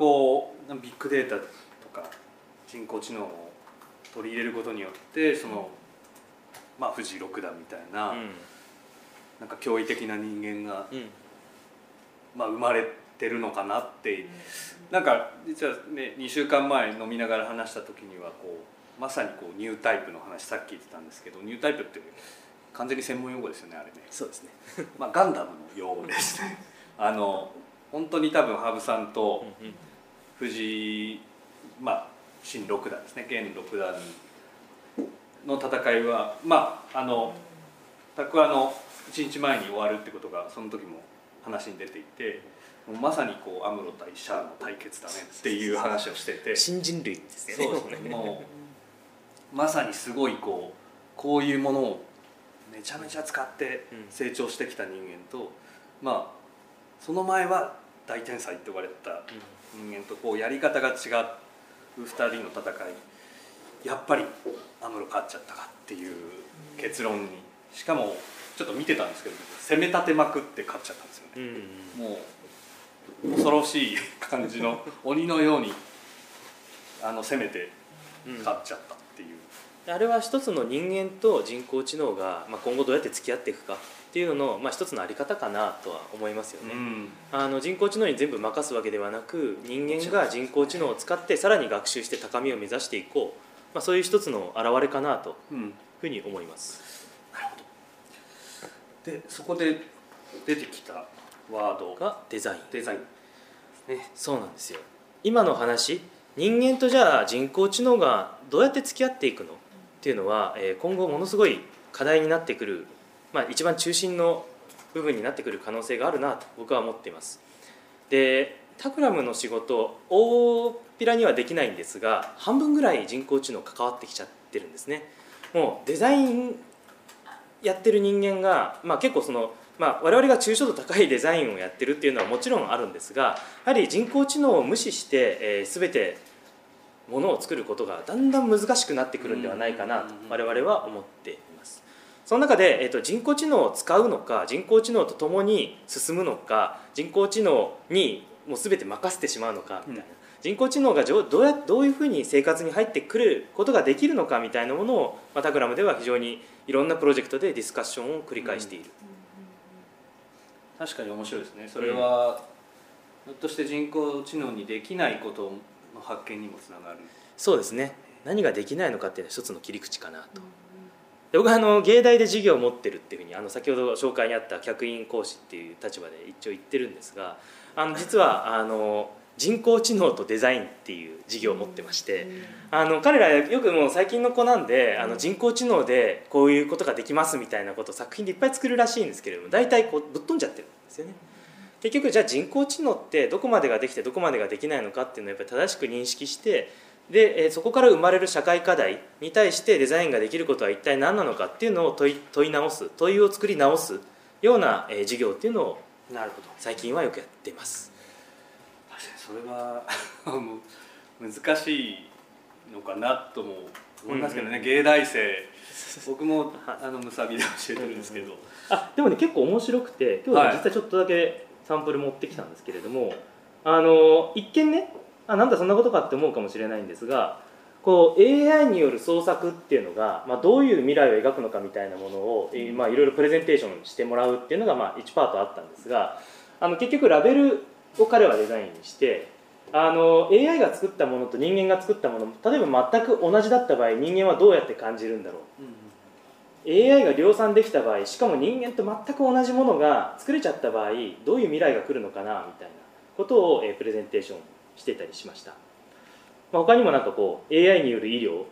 こうビッグデータとか人工知能を取り入れることによってその、まあ藤井六段みたいな、うん。なんか驚異的な人間が、うん。まあ、生まれてるのかなって、なんか実はね2週間前飲みながら話した時にはこうまさにこうニュータイプの話さっき言ってたんですけどニュータイプって完全に専門用語ですよねあれね。そうですね。まあ、ガンダムの用語ですね。あの本当に多分羽生さんと藤井まあ新六段ですね。現六段の戦いはまああの拓話の1日前に終わるってことがその時も話に出ていてまさにこうアムロ対シャアの対決だねっていう話をしてて。新人類ですよね。そうですね。もうまさにすごいこうこういうものをめちゃめちゃ使ってうん。成長してきた人間と、まあその前は大天才って呼ばれた人間とこうやり方が違う2人の戦い。やっぱりアムロ勝っちゃったかっていう結論に。しかもちょっと見てたんですけど攻め立てまくって勝っちゃったんですよね。うんうんもう恐ろしい感じの鬼のようにあの攻めてうん勝っちゃったっていう、あれは一つの人間と人工知能が、まあ、今後どうやって付き合っていくかっていうのの、まあ、一つのあり方かなとは思いますよね、うん。あの人工知能に全部任すわけではなく人間が人工知能を使ってさらに学習して高みを目指していこう、まあ、そういう一つの表れかなといううん、ふうに思います。なるほど。でそこで出てきたワードががデザイン。デザインね。そうなんですよ。今の話人間とじゃあ人工知能がどうやって付き合っていくの？っていうのは、えー今後ものすごい課題になってくる、まあ、一番中心の部分になってくる可能性があるなと僕は思っています。でタクラムの仕事大っぴらにはできないんですが半分ぐらい人工知能関わってきちゃってるんですね。もうデザインやってる人間が、まあ、結構その、まあ、我々が抽象度高いデザインをやってるっていうのはもちろんあるんですがやはり人工知能を無視して、えー、全てものを作ることがだんだん難しくなってくるんではないかなと我々は思ってその中で、えー、と人工知能を使うのか人工知能と共に進むのか人工知能にもう全て任せてしまうのかみたいな、人工知能がじょどうやどういうふうに生活に入ってくることができるのかみたいなものを、まあ、タクラムでは非常にいろんなプロジェクトでディスカッションを繰り返している、確かに面白いですね。それは、ひょっとして人工知能にできないことの発見にもつながる。そうですね。何ができないのかっていうのは一つの切り口かなと。で僕はあの芸大で授業を持ってるっていうふうにあの先ほど紹介にあった客員講師っていう立場で一応言ってるんですがあの実はあの人工知能とデザインっていう授業を持ってましてあの彼らよくもう最近の子なんであの人工知能でこういうことができますみたいなことを作品でいっぱい作るらしいんですけれども大体こうぶっ飛んじゃってるんですよね。結局じゃあ人工知能ってどこまでができてどこまでができないのかっていうのをやっぱり正しく認識してでえーそこから生まれる社会課題に対してデザインができることは一体何なのかっていうのを問い問い直す問いを作り直すような、えー授業っていうのをなるほど。最近はよくやっています。確かにそれは 難しいのかなとも思いますけどね、うん。芸大生。僕もあのむさびで教えてるんですけど、あでもね結構面白くて今日実はちょっとだけサンプル持ってきたんですけれども、あの一見ねあなんだそんなことかって思うかもしれないんですがこう AI による創作っていうのが、まあ、どういう未来を描くのかみたいなものを、ま、いろいろプレゼンテーションしてもらうっていうのが、まあ、1パートあったんですがあの結局ラベルを彼はデザインしてあの AI が作ったものと人間が作ったもの例えば全く同じだった場合人間はどうやって感じるんだろう。AI が量産できた場合しかも人間と全く同じものが作れちゃった場合どういう未来が来るのかなみたいなことを、えプレゼンテーションしてたりしました、まあ、他にもなんかこう AI による医療。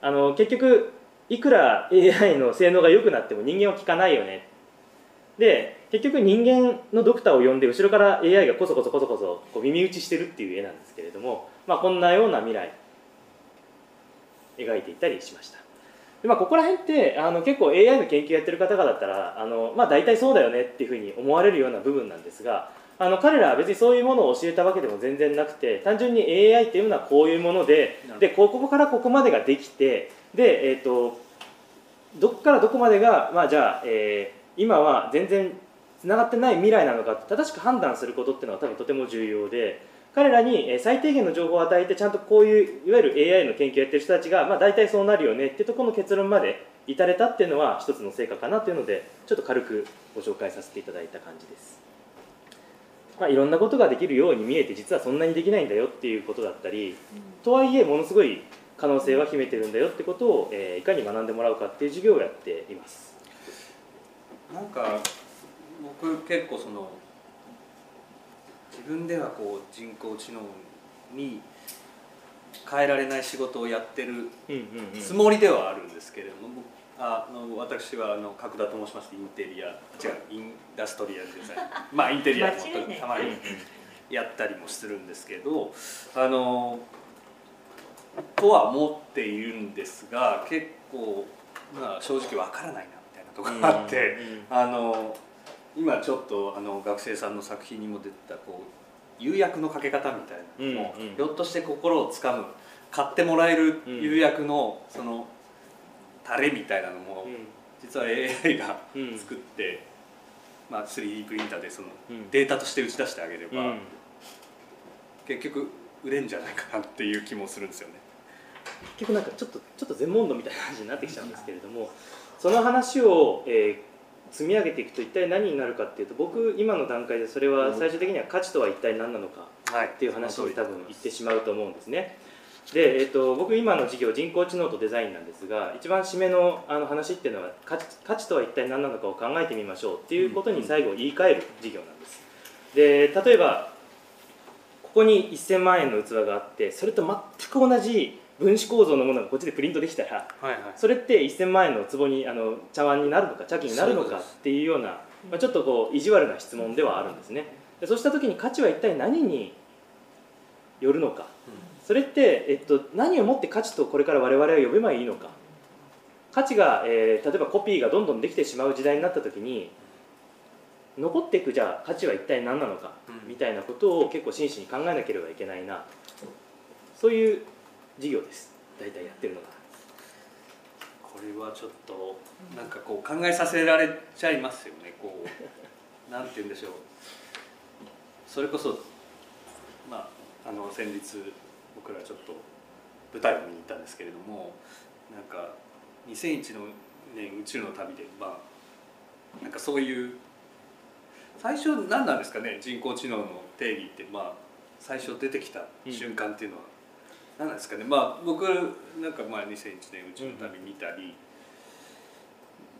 あの結局いくら AI の性能が良くなっても人間は効かないよね。で結局人間のドクターを呼んで後ろから AI がこそこそこそこそこう耳打ちしてるっていう絵なんですけれども、まあ、こんなような未来描いていたりしました。で、まあ、ここら辺ってあの結構 AI の研究やってる方々だったらあの、まあ、大体そうだよねっていうふうに思われるような部分なんですがあの彼らは別にそういうものを教えたわけでも全然なくて単純に AI っていうのはこういうものででここからここまでができてで、えー、とどこからどこまでが、まあ、じゃあ、えー今は全然つながってない未来なのか正しく判断することっていうのは多分とても重要で彼らにえー最低限の情報を与えてちゃんとこういういわゆる AI の研究をやってる人たちが、まあ、大体そうなるよねっていうところの結論まで至れたっていうのは一つの成果かなというのでちょっと軽くご紹介させていただいた感じです。まあ、いろんなことができるように見えて実はそんなにできないんだよっていうことだったりとはいえものすごい可能性は秘めてるんだよってことを、えーいかに学んでもらうかっていう授業をやっています。なんか僕結構その自分ではこう人工知能に変えられない仕事をやってるつもりではあるんですけれども、僕あの私はあの角田と申しましてインテリア違うインダストリアルデザインまあインテリアもたまにやったりもするんですけどあのとは思っているんですが結構、まあ、正直わからないなみたいなところがあって。あの今ちょっとあの学生さんの作品にも出てたこう釉薬のかけ方みたいなのも、うんうん。ひょっとして心をつかむ買ってもらえるうん。釉薬のそのタレみたいなのも、うん。実は AI がうん。作って、まあ、3D プリンターでそのうん。データとして打ち出してあげれば、うん。結局売れんじゃないかなっていう気もするんですよね。結局なんかちょっとちょっと全問答みたいな話になってきちゃうんですけれどもその話を、えー積み上げていくと一体何になるかっていうと僕今の段階でそれは最終的には価値とは一体何なのかはい、っていう話に多分その通り言ってしまうと思うんですね。で、えっと僕今の授業人工知能とデザインなんですが一番締めのあの話っていうのは価値価値とは一体何なのかを考えてみましょうっていうことに最後言い換える授業なんです。で例えばここに1000万円の器があってそれと全く同じ分子構造のものがこっちでプリントできたらはいはい。それって1000万円の壺にあの茶碗になるのか茶器になるのかっていうような、まあ、ちょっとこう意地悪な質問ではあるんですね。でそうした時に価値は一体何によるのかそれって、えっと、何をもって価値とこれから我々は呼べばいいのか。価値が、えー例えばコピーがどんどんできてしまう時代になった時に残っていくじゃあ価値は一体何なのかうん。みたいなことを結構真摯に考えなければいけないな。そういう授業です。大体やってるのが。これはちょっとなんかこう考えさせられちゃいますよね。こう なんて言うんでしょう。それこそまああの先日僕らちょっと舞台を見に行ったんですけれどもなんか2001の年宇宙の旅でまあなんかそういう最初何なんですかね人工知能の定義ってまあ最初出てきた瞬間っていうのは、何なんですかねまあ僕なんかまあ2001年宇宙の旅見たり、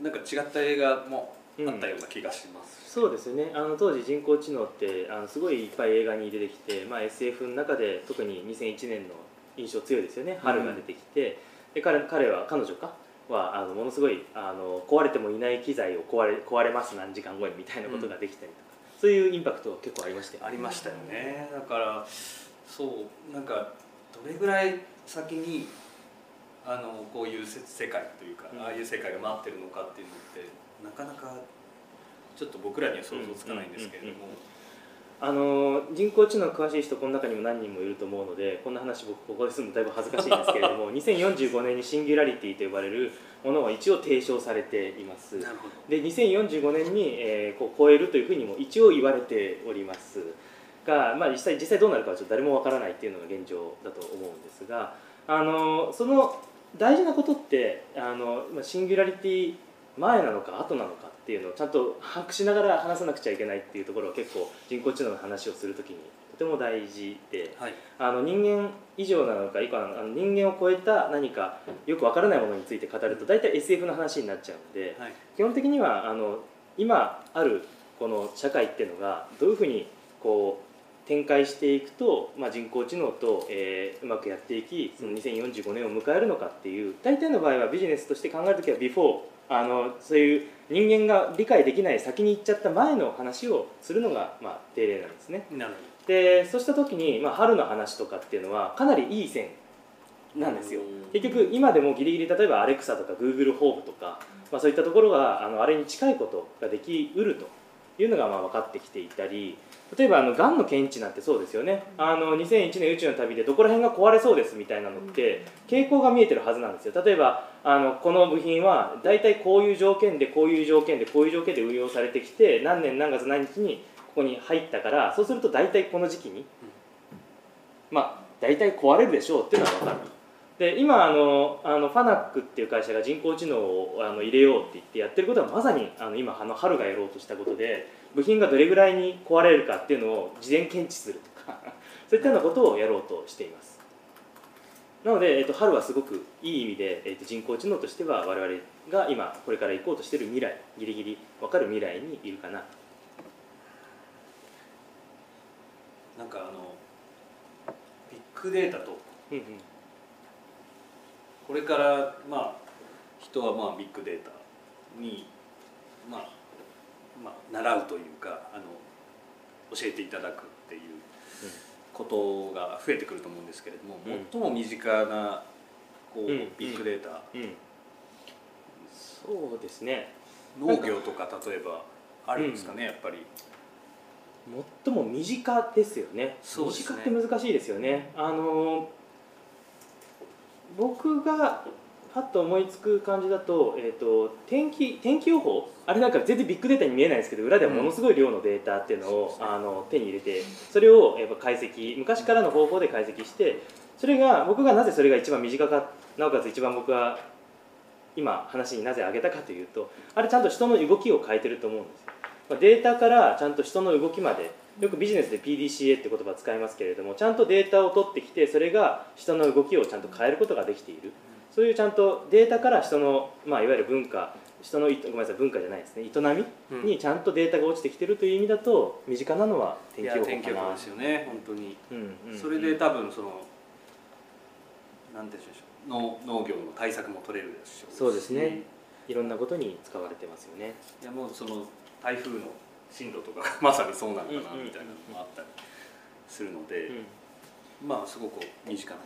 なんか違った映画もあったような気がします、そうですよね。あの当時人工知能ってあのすごいいっぱい映画に出てきて、まあ、SF の中で特に2001年の印象強いですよね。春が出てきて、で彼彼は彼女か？はあのものすごいあの壊れてもいない機材を壊れ壊れます何時間後にみたいなことができたりとか、そういうインパクトは結構ありましたよありましたよね。だからそうなんかどれぐらい先にあのこういうせ世界というか、うん。ああいう世界が待ってるのかっていうのってなかなかちょっと僕らには想像つかないんですけれども、あの人工知能詳しい人この中にも何人もいると思うのでこんな話僕ここでするのだいぶ恥ずかしいんですけれども 2045年にシンギュラリティと呼ばれるものは一応提唱されています。で2045年に、えーこう超えるというふうにも一応言われております。が、まあ、実際実際どうなるかはちょっと誰もわからないっていうのが現状だと思うんですがあのその大事なことってあのまあシンギュラリティ前なのか後なのかっていうのをちゃんと把握しながら話さなくちゃいけないっていうところは結構人工知能の話をするときにとても大事ではい。あの人間以上なのか以下なのかあの人間を超えた何かよくわからないものについて語ると大体 SF の話になっちゃうのではい。基本的にはあの今あるこの社会っていうのがどういうふうにこう展開していくと、まあ、人工知能と、えーうまくやっていきその2045年を迎えるのかっていう大体の場合はビジネスとして考える時はビフォーあのそういう人間が理解できない先に行っちゃった前の話をするのが、まあ、定例なんですね。でそうした時に、まあ、春の話とかっていうのはかなりいい線なんですよ。うん。結局今でもギリギリ例えばアレクサとか Google ホームとか、まあ、そういったところがあのあれに近いことができうるというのがまあ分かってきていたり例えばあのがんの検知なんてそうですよね。あの2001年宇宙の旅でどこら辺が壊れそうですみたいなのって傾向が見えてるはずなんですよ。例えばあのこの部品は大体こういう条件でこういう条件でこういう条件で運用されてきて何年何月何日にここに入ったからそうすると大体この時期にまあ大体壊れるでしょうっていうのは分かるで今あのあのファナックっていう会社が人工知能をあの入れようって言ってやってることはまさにあの今あの春がやろうとしたことで部品がどれぐらいに壊れるかっていうのを事前検知するとか そういったようなことをやろうとしています。なので、えっと、春はすごくいい意味で、えっと、人工知能としては我々が今これから行こうとしている未来ギリギリ分かる未来にいるかな。なんかあのビッグデータとうんうんこれからまあ人はまあビッグデータにまあまあ習うというかあの教えていただくっていうことが増えてくると思うんですけれども、うん。最も身近なこう、うん。ビッグデータ、うん。そうですね。農業とか例えばあるんですかね、やっぱり。最も身近ですよね。ね。身近って難しいですよね。あの僕がパッと思いつく感じだと,、えー、と天気天気予報？あれなんか全然ビッグデータに見えないんですけど裏ではものすごい量のデータっていうのを、あの手に入れてそれをやっぱ解析昔からの方法で解析してそれが僕がなぜそれが一番身近かなおかつ一番僕が今話になぜ挙げたかというとあれちゃんと人の動きを変えてると思うんですデータからちゃんと人の動きまでよくビジネスで PDCA って言葉を使いますけれどもちゃんとデータを取ってきてそれが人の動きをちゃんと変えることができている。そういうちゃんとデータから人の、まあ、いわゆる文化人のいごめんなさい文化じゃないですね。営みにちゃんとデータが落ちてきてるという意味だと身近なのは天気予報かな。天気予報ですよね本当に。うんうんうん。それで多分そのなんていうんでしょう農農業の対策も取れるでしょうし。そうですね。いろんなことに使われてますよね。いやもうその台風の進路とか まさにそうなのかなみたいなのもあったりするので、うん。まあすごく身近な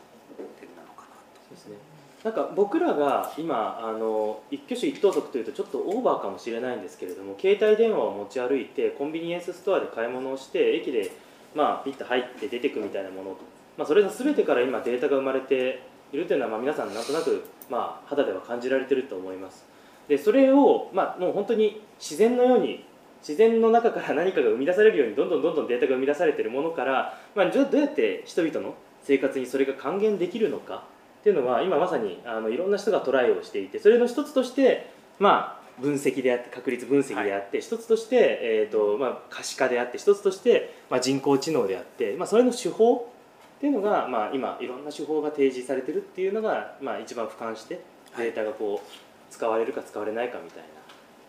点なのかなそうですね。なんか僕らが今あの一挙手一投足というとちょっとオーバーかもしれないんですけれども携帯電話を持ち歩いてコンビニエンスストアで買い物をして駅でまあピッと入って出てくみたいなもの、まあ、それが全てから今データが生まれているというのはまあ皆さんなんとなくまあ肌では感じられてると思います。でそれをまあもう本当に自然のように自然の中から何かが生み出されるようにどんどんどんどんデータが生み出されているものから、まあ、どうやって人々の生活にそれが還元できるのかっていうのは今まさにあのいろんな人がトライをしていてそれの一つとしてまあ分析であって確率分析であって、一つとして、えーとまあ、可視化であって一つとして、まあ、人工知能であって、まあ、それの手法っていうのが、まあ、今いろんな手法が提示されてるっていうのが、まあ、一番俯瞰してデータがこう使われるか使われないかみたいな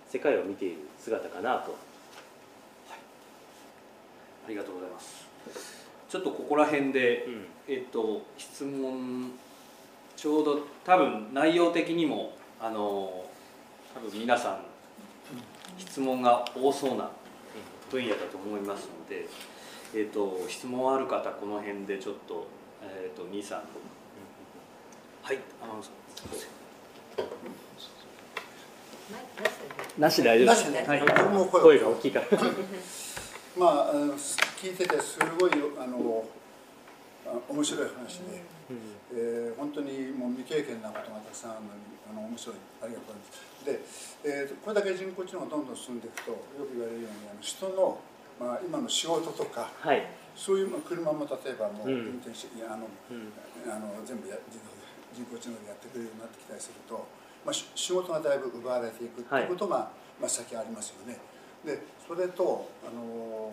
世界を見ている姿かなとありがとうございます。ちょっとここら辺で、うん。えっと質問ちょうど多分内容的にもあの多分皆さん質問が多そうな分野だと思いますので、えっと質問ある方この辺でちょっと,、えっと23はいあのすいませんなし大丈夫です。はい。声が大きいから まあ聞いててすごいあのあ面白い話で、えー本当にもう未経験なことがたくさんあるのにあの面白いありがとうございます。で、えーとこれだけ人工知能がどんどん進んでいくとよく言われるようにあの人の、まあ、今の仕事とかはい、そういうまあ車も例えばもううん。運転して、いやあのうん。あの全部や自動で人工知能でやってくれるようになってきたりすると、まあ、し仕事がだいぶ奪われていくっていうことが、まあ、先ありますよね。でそれとあの、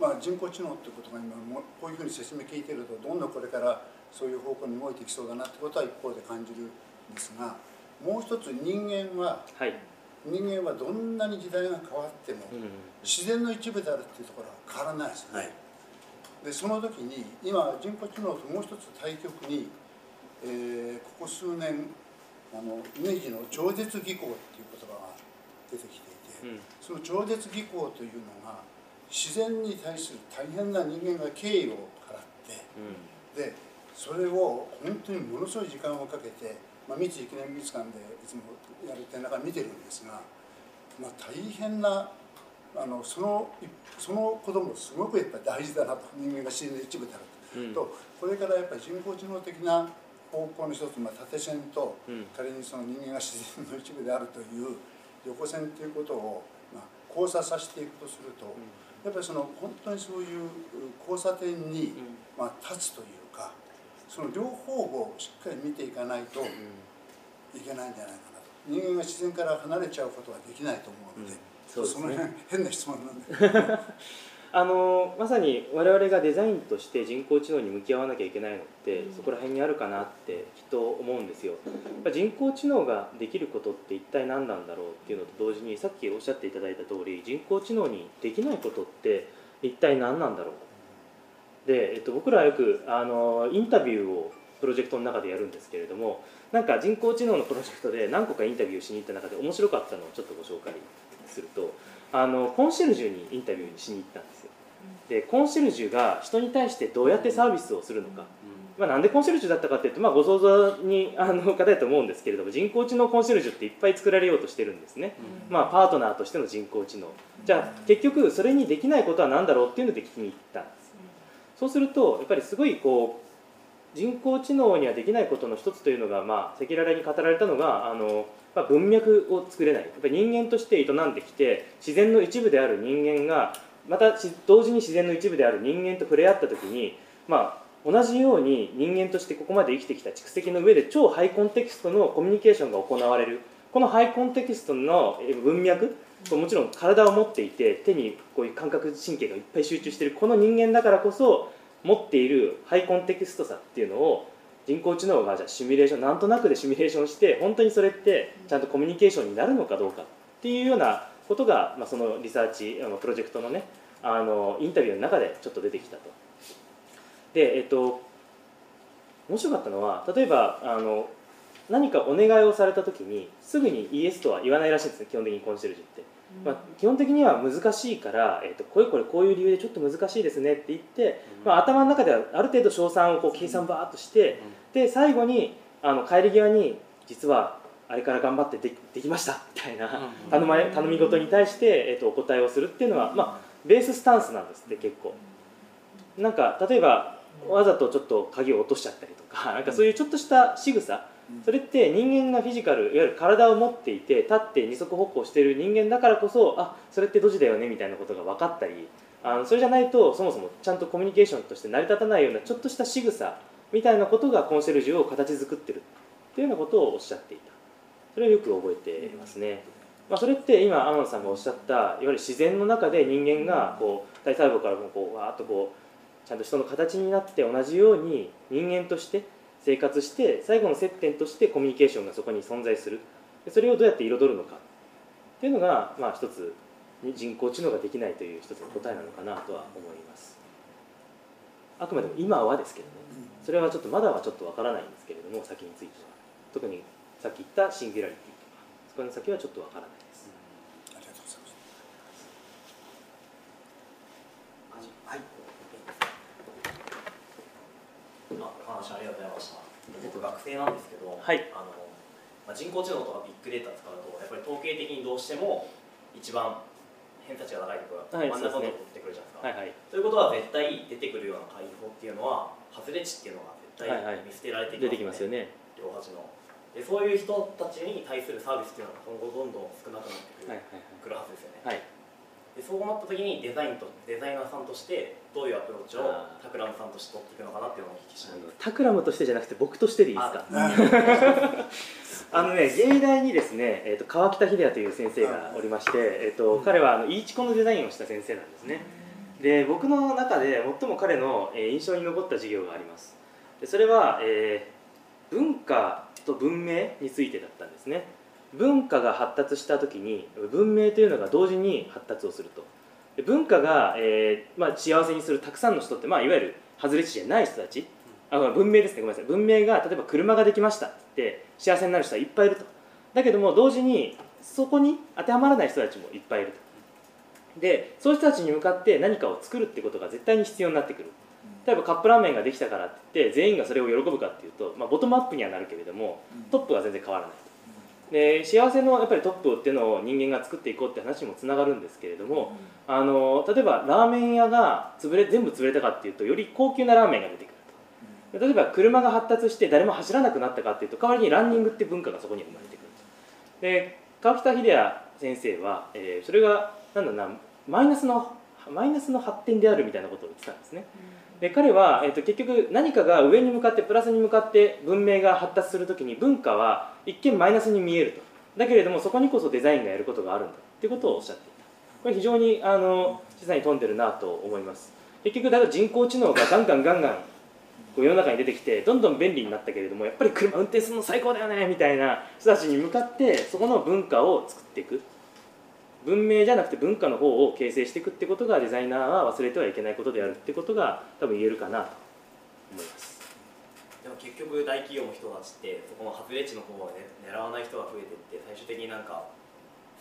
まあ、人工知能ってことが今もこういうふうに説明聞いてるとどんどんこれからそういう方向に動いていきそうだなってことは一方で感じるんですがもう一つ人間ははい、人間はどんなに時代が変わってもうん。自然の一部であるっていうところは変わらないですよね。はい。でその時に今人工知能ともう一つ対極に、えーここ数年あの明治の超絶技巧っていう言葉が出てきてその超絶技巧というのが自然に対する大変な人間が敬意を払ってでそれを本当にものすごい時間をかけて、まあ、三井記念美術館でいつもやる展覧会見てるんですが、まあ、大変なあのそのそのこともすごくやっぱり大事だなと人間が自然の一部であると。うん。とこれからやっぱり人工知能的な方向の一つ、まあ、縦線とうん。仮にその人間が自然の一部であるという横線ということを、まあ、交差させていくとすると、やっぱりその本当にそういう交差点に、まあ、立つというかその両方をしっかり見ていかないといけないんじゃないかなと。人間が自然から離れちゃうことはできないと思うので、そうですね。その辺変な質問なんであのまさに我々がデザインとして人工知能に向き合わなきゃいけないのってそこら辺にあるかなってきっと思うんですよ。人工知能ができることって一体何なんだろうっていうのと同時にさっきおっしゃっていただいた通り人工知能にできないことって一体何なんだろうで、えっと、僕らはよくあのインタビューをプロジェクトの中でやるんですけれどもなんか人工知能のプロジェクトで何個かインタビューしに行った中で面白かったのをちょっとご紹介するとあのコンシェルジュにインタビューにしに行ったんですよ。でコンシェルジュが人に対してどうやってサービスをするのか、まあ、なんでコンシェルジュだったかっていうと、まあ、ご想像に あの方だと思うんですけれども人工知能コンシェルジュっていっぱい作られようとしてるんですね、まあ、パートナーとしての人工知能。じゃあ結局それにできないことは何だろうっていうので聞きに行ったんですそうするとやっぱりすごいこう人工知能にはできないことの一つというのが、まあ、赤裸々に語られたのがあの、まあ、文脈を作れない。やっぱり人間として営んできて自然の一部である人間がまた同時に自然の一部である人間と触れ合った時に、まあ、同じように人間としてここまで生きてきた蓄積の上で超ハイコンテキストのコミュニケーションが行われる。このハイコンテキストの文脈もちろん体を持っていて手にこういう感覚神経がいっぱい集中しているこの人間だからこそ持っているハイコンテキストさっていうのを人工知能がじゃシミュレーションなんとなくでシミュレーションして本当にそれってちゃんとコミュニケーションになるのかどうかっていうようなことが、まあ、そのリサーチあのプロジェクトのねあのインタビューの中でちょっと出てきたと。でえっと面白かったのは例えばあの何かお願いをされた時にすぐにイエスとは言わないらしいんですね基本的にコンシェルジュって。まあ、基本的には難しいから、えー、とこれこれこういう理由でちょっと難しいですねって言って、まあ、頭の中ではある程度賞賛をこう計算バーっとして、で最後にあの帰り際に実はあれから頑張ってでできましたみたいな頼まれ頼み事に対して、えー、とお答えをするっていうのは、まあ、ベーススタンスなんですって結構。なんか例えばわざとちょっと鍵を落としちゃったりとかなんかそういうちょっとした仕草それって人間がフィジカルいわゆる体を持っていて立って二足歩行している人間だからこそあそれってドジだよねみたいなことが分かったりあのそれじゃないとそもそもちゃんとコミュニケーションとして成り立たないようなちょっとした仕草みたいなことがコンシェルジュを形作ってるっていうようなことをおっしゃっていた。それをよく覚えていますね、まあ、それって今天野さんがおっしゃったいわゆる自然の中で人間がこう体細胞からもこうわーっとこうちゃんと人の形になって同じように人間として生活して最後の接点としてコミュニケーションがそこに存在する。でそれをどうやって彩るのか。っていうのが、まあ、一つ人工知能ができないという一つの答えなのかなとは思います。あくまでも今はですけどね。それはちょっとまだはちょっとわからないんですけれども先については。特にさっき言ったシンギュラリティとかそこの先はちょっとわからないです。ありがとうございます。はい。あお話ありがとうございました僕学生なんですけど、はい。あのまあ、人工知能とかビッグデータ使うとやっぱり統計的にどうしても一番偏差値が高いところはいが真ん中のところ取ってくるじゃないですか、はいはい。ということは絶対出てくるような解法っていうのは外れ値っていうのが絶対見捨てられて出てきますよね。両端の。でそういう人たちに対するサービスっていうのが今後どんどん少なくなってくる,、はいはい。くるはずですよね、はいでそうなった時にデザインとデザイナーさんとしてどういうアプローチをタクラムさんとして取っていくのかなっていうのをお聞きしたいタクラムとしてじゃなくて僕としてでいいですか？あ あのね、芸大にですね、えー、と川北秀也という先生がおりまして、えー、と彼はあのイーチコのデザインをした先生なんですね。で僕の中で最も彼のえー印象に残った授業があります。でそれは、えー文化と文明についてだったんですね文化が発達した時に文明というのが同時に発達をすると。で文化が、えーまあ、幸せにするたくさんの人って、まあ、いわゆる外れ値じゃない人たち。あ文明ですね。ごめんなさい。文明が例えば車ができましたって幸せになる人はいっぱいいると。だけども同時にそこに当てはまらない人たちもいっぱいいると。でそういう人たちに向かって何かを作るってことが絶対に必要になってくる。例えばカップラーメンができたからって言って全員がそれを喜ぶかっていうと、まあ、ボトムアップにはなるけれどもトップは全然変わらないで幸せのやっぱりトップっていうのを人間が作っていこうって話にもつながるんですけれども、あの例えばラーメン屋が潰れ全部潰れたかっていうとより高級なラーメンが出てくると。例えば車が発達して誰も走らなくなったかっていうと代わりにランニングって文化がそこに生まれてくると。で川北秀也先生は、えーそれがなんだなマイナスのマイナスの発展であるみたいなことを言ってたんですねで彼は、えー、と結局何かが上に向かってプラスに向かって文明が発達するときに文化は一見マイナスに見えると。だけれどもそこにこそデザインがやることがあるんだ。っていうことをおっしゃっていた。これ非常にあの示唆に富んでるなと思います。結局だから人工知能がガンガンガンガンこう世の中に出てきてどんどん便利になったけれどもやっぱり車運転するの最高だよねみたいな人たちに向かってそこの文化を作っていく。文明じゃなくて文化の方を形成していくってことがデザイナーは忘れてはいけないことであるってことが多分言えるかなと思います。でも結局大企業の人たちってそこの外れ値の方を、ね、狙わない人が増えていって最終的になんか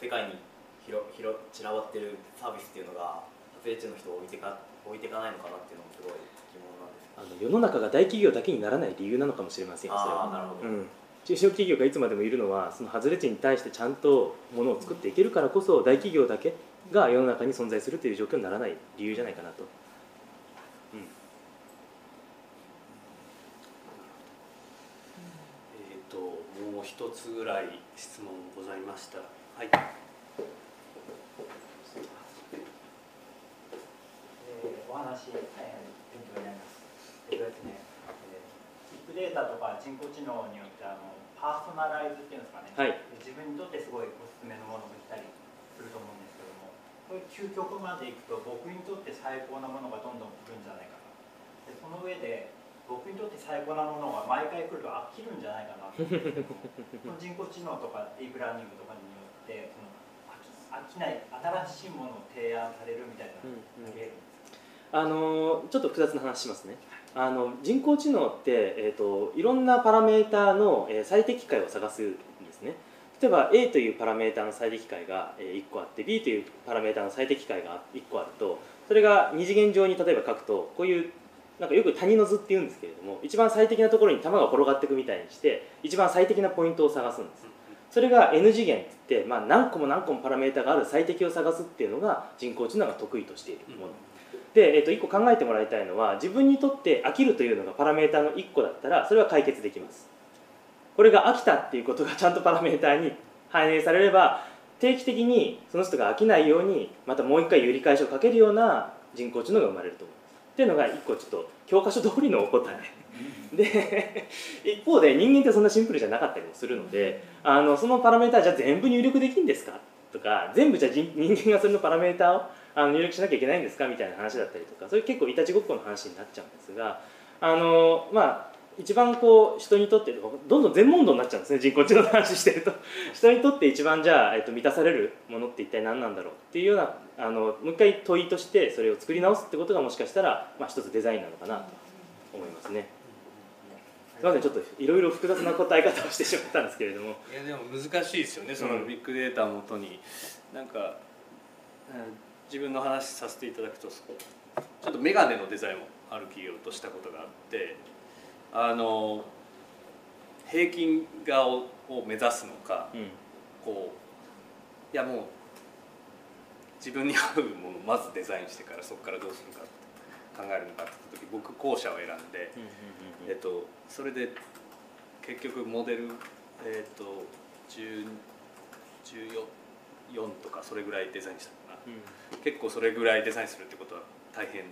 世界に広広散らばってるサービスっていうのが外れ値の人を置いてか置いていかないのかなっていうのもすごい疑問なんですあの世の中が大企業だけにならない理由なのかもしれませんよそれは。ああなるほど、うん、中小企業がいつまでもいるのはその外れ値に対してちゃんとものを作っていけるからこそ大企業だけが世の中に存在するという状況にならない理由じゃないかなと、うん、えっ、ともう一つぐらい質問ございましたはい。えーお話、えー勉強になります。えっとですね、ッグデータとか人工知能によってあのパーソナライズっていうんですかね、はい。自分にとってすごいおすすめのものが来たりすると思うんですけども、こういう究極までいくと僕にとって最高なものがどんどん来るんじゃないかな。でその上で僕にとって最高なものが毎回来ると飽きるんじゃないかな。と。人工知能とかディープラーニングとかによってその飽きない新しいものを提案されるみたいなのがあり得るんですか？あのちょっと複雑な話しますねあの人工知能って、えー、といろんなパラメーターの、え最適解を探すんですね。例えば A というパラメーターの最適解がえー1個あって B というパラメーターの最適解が1個あるとそれが二次元上に例えば書くとこういうなんかよく谷の図って言うんですけれども一番最適なところに球が転がっていくみたいにして一番最適なポイントを探すんです。それが N 次元って言って、まあ、何個も何個もパラメータがある最適を探すっていうのが人工知能が得意としているもの、で、えっと1個考えてもらいたいのは自分にとって飽きるというのがパラメータの1個だったらそれは解決できます。これが飽きたっていうことがちゃんとパラメータに反映されれば定期的にその人が飽きないようにまたもう一回揺り返しをかけるような人工知能が生まれると思いますっていうのが1個ちょっと教科書通りのお答え。で一方で人間ってそんなシンプルじゃなかったりもするのであのそのパラメータじゃあ全部入力できるんですか？とか全部じゃあ人 間がそれのパラメーターをあの入力しなきゃいけないんですかみたいな話だったりとかそれ結構いたちごっこの話になっちゃうんですがあのまあ一番こう人にとってどんどん全問答になっちゃうんですね人工知能の話してると 人にとって一番じゃあ、えっと、満たされるものって一体何なんだろうっていうようなあのもう一回問いとしてそれを作り直すってことがもしかしたら、まあ、一つデザインなのかなと思いますね。すみませんちょっといろいろ複雑な答え方をしてしまったんですけれども。いやでも難しいですよねそのビッグデータをもとに、なんか、うん自分の話させていただくとちょっとメガネのデザインをある企業としたことがあってあの平均顔を目指すのかうん。こういやもう自分に合うものをまずデザインしてからそこからどうするかって考えるのかって言った時僕後者を選んで。えっと、それで結局モデル、えっと、10 14とかそれぐらいデザインしたかな。結構それぐらいデザインするってことは大変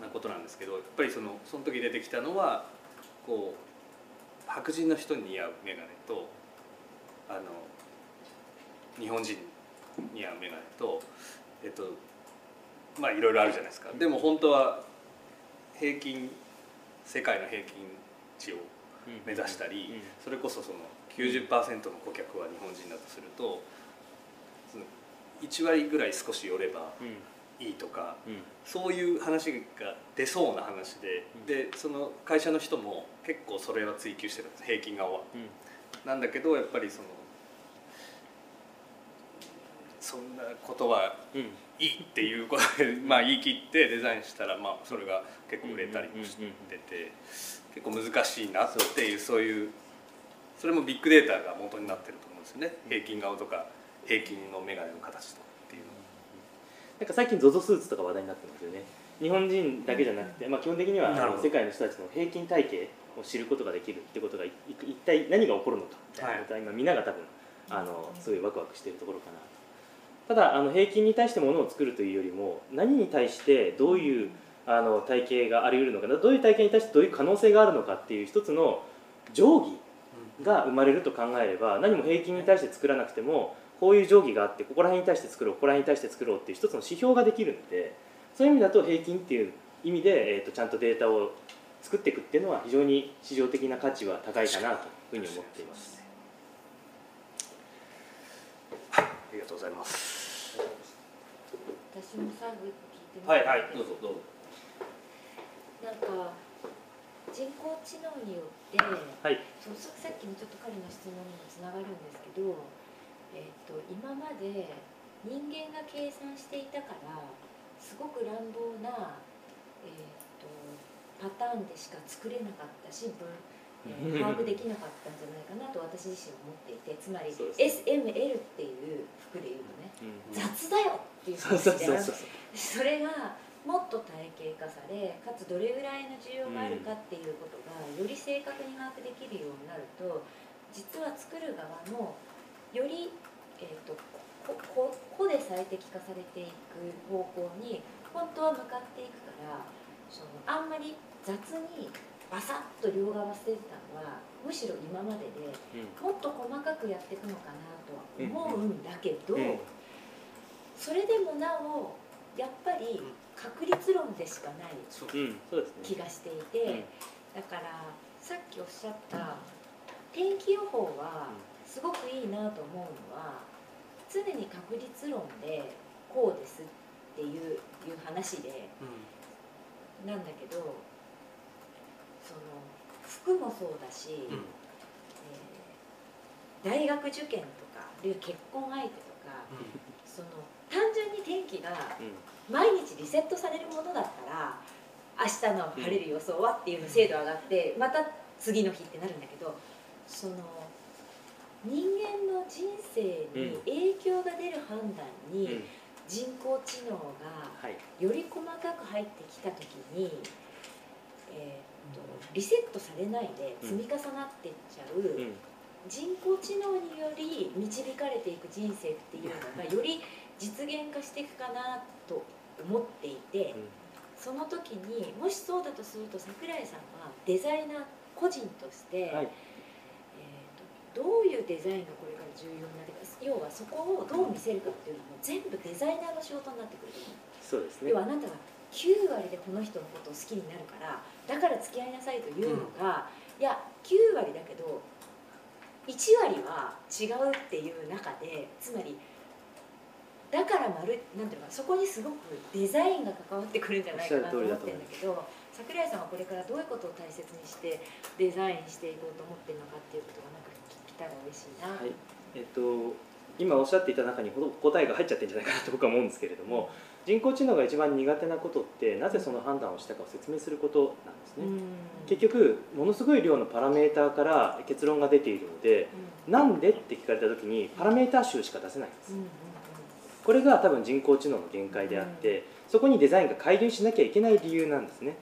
なことなんですけどやっぱりそのその時出てきたのはこう白人の人に似合う眼鏡とあの日本人に似合う眼鏡とえっとまあいろいろあるじゃないですか。でも本当は平均世界の平均値を目指したり、それこそその90%の顧客は日本人だとするとその1割ぐらい少し寄ればいいとかそういう話が出そうな話で、でその会社の人も結構それは追求してるんです。平均側。は。なんだけどやっぱりそのそんなことはいいっていうことで、まあ、言い切ってデザインしたら、まあ、それが結構売れたりもしてて結構難しいなっていうそういうそれもビッグデータが元になってると思うんですよね。平均顔とか平均の眼鏡の形とかっていうのなんか最近 ZOZO スーツとか話題になってますよね。日本人だけじゃなくて、まあ、基本的には世界の人たちの平均体系を知ることができるってことがい一体何が起こるのかみたいなことは今みんなが多分あのすごいワクワクしているところかなただあの平均に対してものを作るというよりも何に対してどういうあの体型があり得るのかどういう体型に対してどういう可能性があるのかっていう一つの定規が生まれると考えれば何も平均に対して作らなくてもこういう定規があってここら辺に対して作ろうここら辺に対して作ろうっていう一つの指標ができるのでそういう意味だと平均っていう意味で、えー、とちゃんとデータを作っていくっていうのは非常に市場的な価値は高いかなというふうに思っています。ありがとうございます私も最後聞いてもはいはいどうぞどうぞ。なんか人工知能によって、はい。そのささっきのちょっと彼の質問にもつながるんですけど、えっと今まで人間が計算していたからすごく乱暴な、えっとパターンでしか作れなかったし分、えー把握できなかったんじゃないかなと私自身は思っていてつまり SML っていう服でいうのねうん。雑だよっていうそうそう話でそれがもっと体系化されかつどれぐらいの需要があるかっていうことがより正確に把握できるようになると実は作る側もより、えー、とここ個で最適化されていく方向に本当は向かっていくからそのあんまり雑にバサッと両側捨ててたのはむしろ今まででもっと細かくやっていくのかなとは思うんだけど、うん。それでもなおやっぱり確率論でしかない気がしていて、だからさっきおっしゃった天気予報はすごくいいなと思うのは常に確率論でこうですっていういう話でなんだけどその服もそうだし、うん。えー大学受験とかあるいは結婚相手とかその単純に天気がうん。毎日リセットされるものだったら明日の晴れる予想はっていうの精度上がってまた次の日ってなるんだけどその人間の人生に影響が出る判断うん。に人工知能がはい。より細かく入ってきた時に、えー、とリセットされないで積み重なっていっちゃう、うん。人工知能により導かれていく人生っていうのが より実現化していくかなと思っていて、その時にもしそうだとすると櫻井さんはデザイナー個人として、はい。えー、とどういうデザインがこれから重要になる要はそこをどう見せるかっていうのも全部デザイナーの仕事になってくると思う。そうですね。要はあなたが9割でこの人のことを好きになるからだから付き合いなさいというのが、いや9割だけど1割は違うっていう中でつまりだから丸なんていうのかなそこにすごくデザインが関わってくるんじゃないかなと思ってるんだけど櫻井さんはこれからどういうことを大切にしてデザインしていこうと思ってるのかっていうことがなんか聞きたら嬉しいな。はい。えっと今おっしゃっていた中にほど答えが入っちゃってるんじゃないかなと僕は思うんですけれども人工知能が一番苦手なことってなぜその判断をしたかを説明することなんですね、うん。結局ものすごい量のパラメーターから結論が出ているのでなんでって聞かれた時にパラメーター集しか出せないんです。うんうんこれが多分人工知能の限界であってそこにデザインが介入しなきゃいけない理由なんですね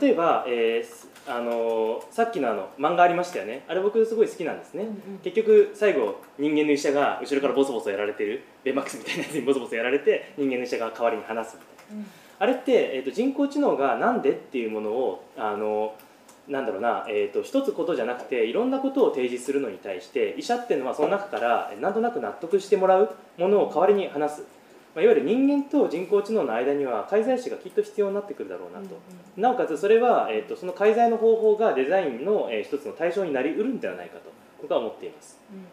例えば、えーすあのーさっきのあの漫画ありましたよね。あれ僕すごい好きなんですね、うんうん。結局最後人間の医者が後ろからボソボソやられてる。ベイマックスみたいなやつにボソボソやられて人間の医者が代わりに話すみたいな。うん。あれって、えー、と人工知能がなんでっていうものをあのなんだろうな、えー、と一つことじゃなくていろんなことを提示するのに対して医者っていうのはその中からえーなんとなく納得してもらうものを代わりに話す、まあ、いわゆる人間と人工知能の間には介在詞がきっと必要になってくるだろうなと、なおかつそれは、えー、とその介在の方法がデザインの、えー一つの対象になりうるんではないかと僕は思っています。うんうん。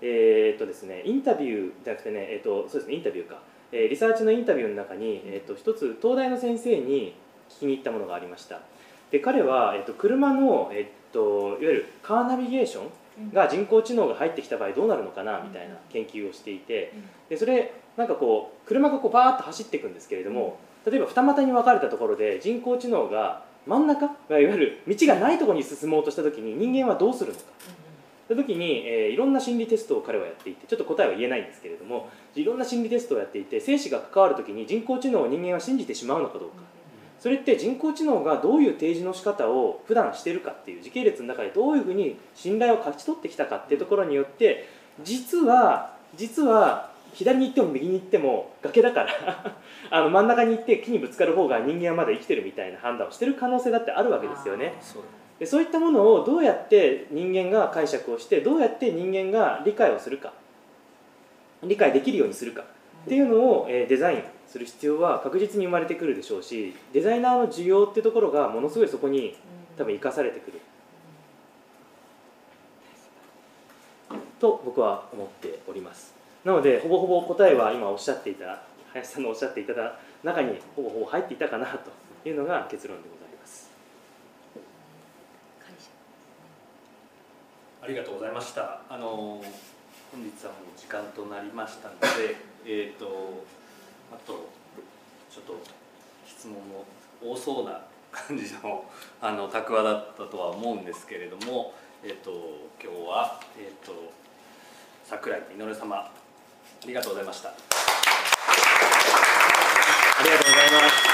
えーっとですね、インタビューじゃなくてね、えーっとそうですね、インタビューか、えーリサーチのインタビューの中に、えーっと一つ東大の先生に聞きに行ったものがありました。で彼は、えーっと車の、えーっといわゆるカーナビゲーションが人工知能が入ってきた場合どうなるのかなみたいな研究をしていてでそれなんかこう車がこうバーッと走っていくんですけれども例えば二股に分かれたところで人工知能が真ん中いわゆる道がないところに進もうとした時に人間はどうするのか。った時に、えーいろんな心理テストを彼はやっていてちょっと答えは言えないんですけれどもいろんな心理テストをやっていて生死が関わる時に人工知能を人間は信じてしまうのかどうかそれって人工知能がどういう提示の仕方を普段しているかっていう時系列の中でどういうふうに信頼を勝ち取ってきたかっていうところによって実は実は左に行っても右に行っても崖だから あの真ん中に行って木にぶつかる方が人間はまだ生きてるみたいな判断をしてる可能性だってあるわけですよね。でそういったものをどうやって人間が解釈をしてどうやって人間が理解をするか理解できるようにするかっていうのを、えーデザインする必要は確実に生まれてくるでしょうしデザイナーの需要ってところがものすごいそこに多分生かされてくる。と僕は思っております。なのでほぼほぼ答えは今おっしゃっていた林さんのおっしゃっていた中にほぼほぼ入っていたかなというのが結論でございます。ありがとうございました。あの本日はもう時間となりましたので、えっ、ー、とあとちょっと質問も多そうな感じの あの宅話だったとは思うんですけれども、えーと、今日は、えーと、と桜井稔様ありがとうございました。ありがとうございます。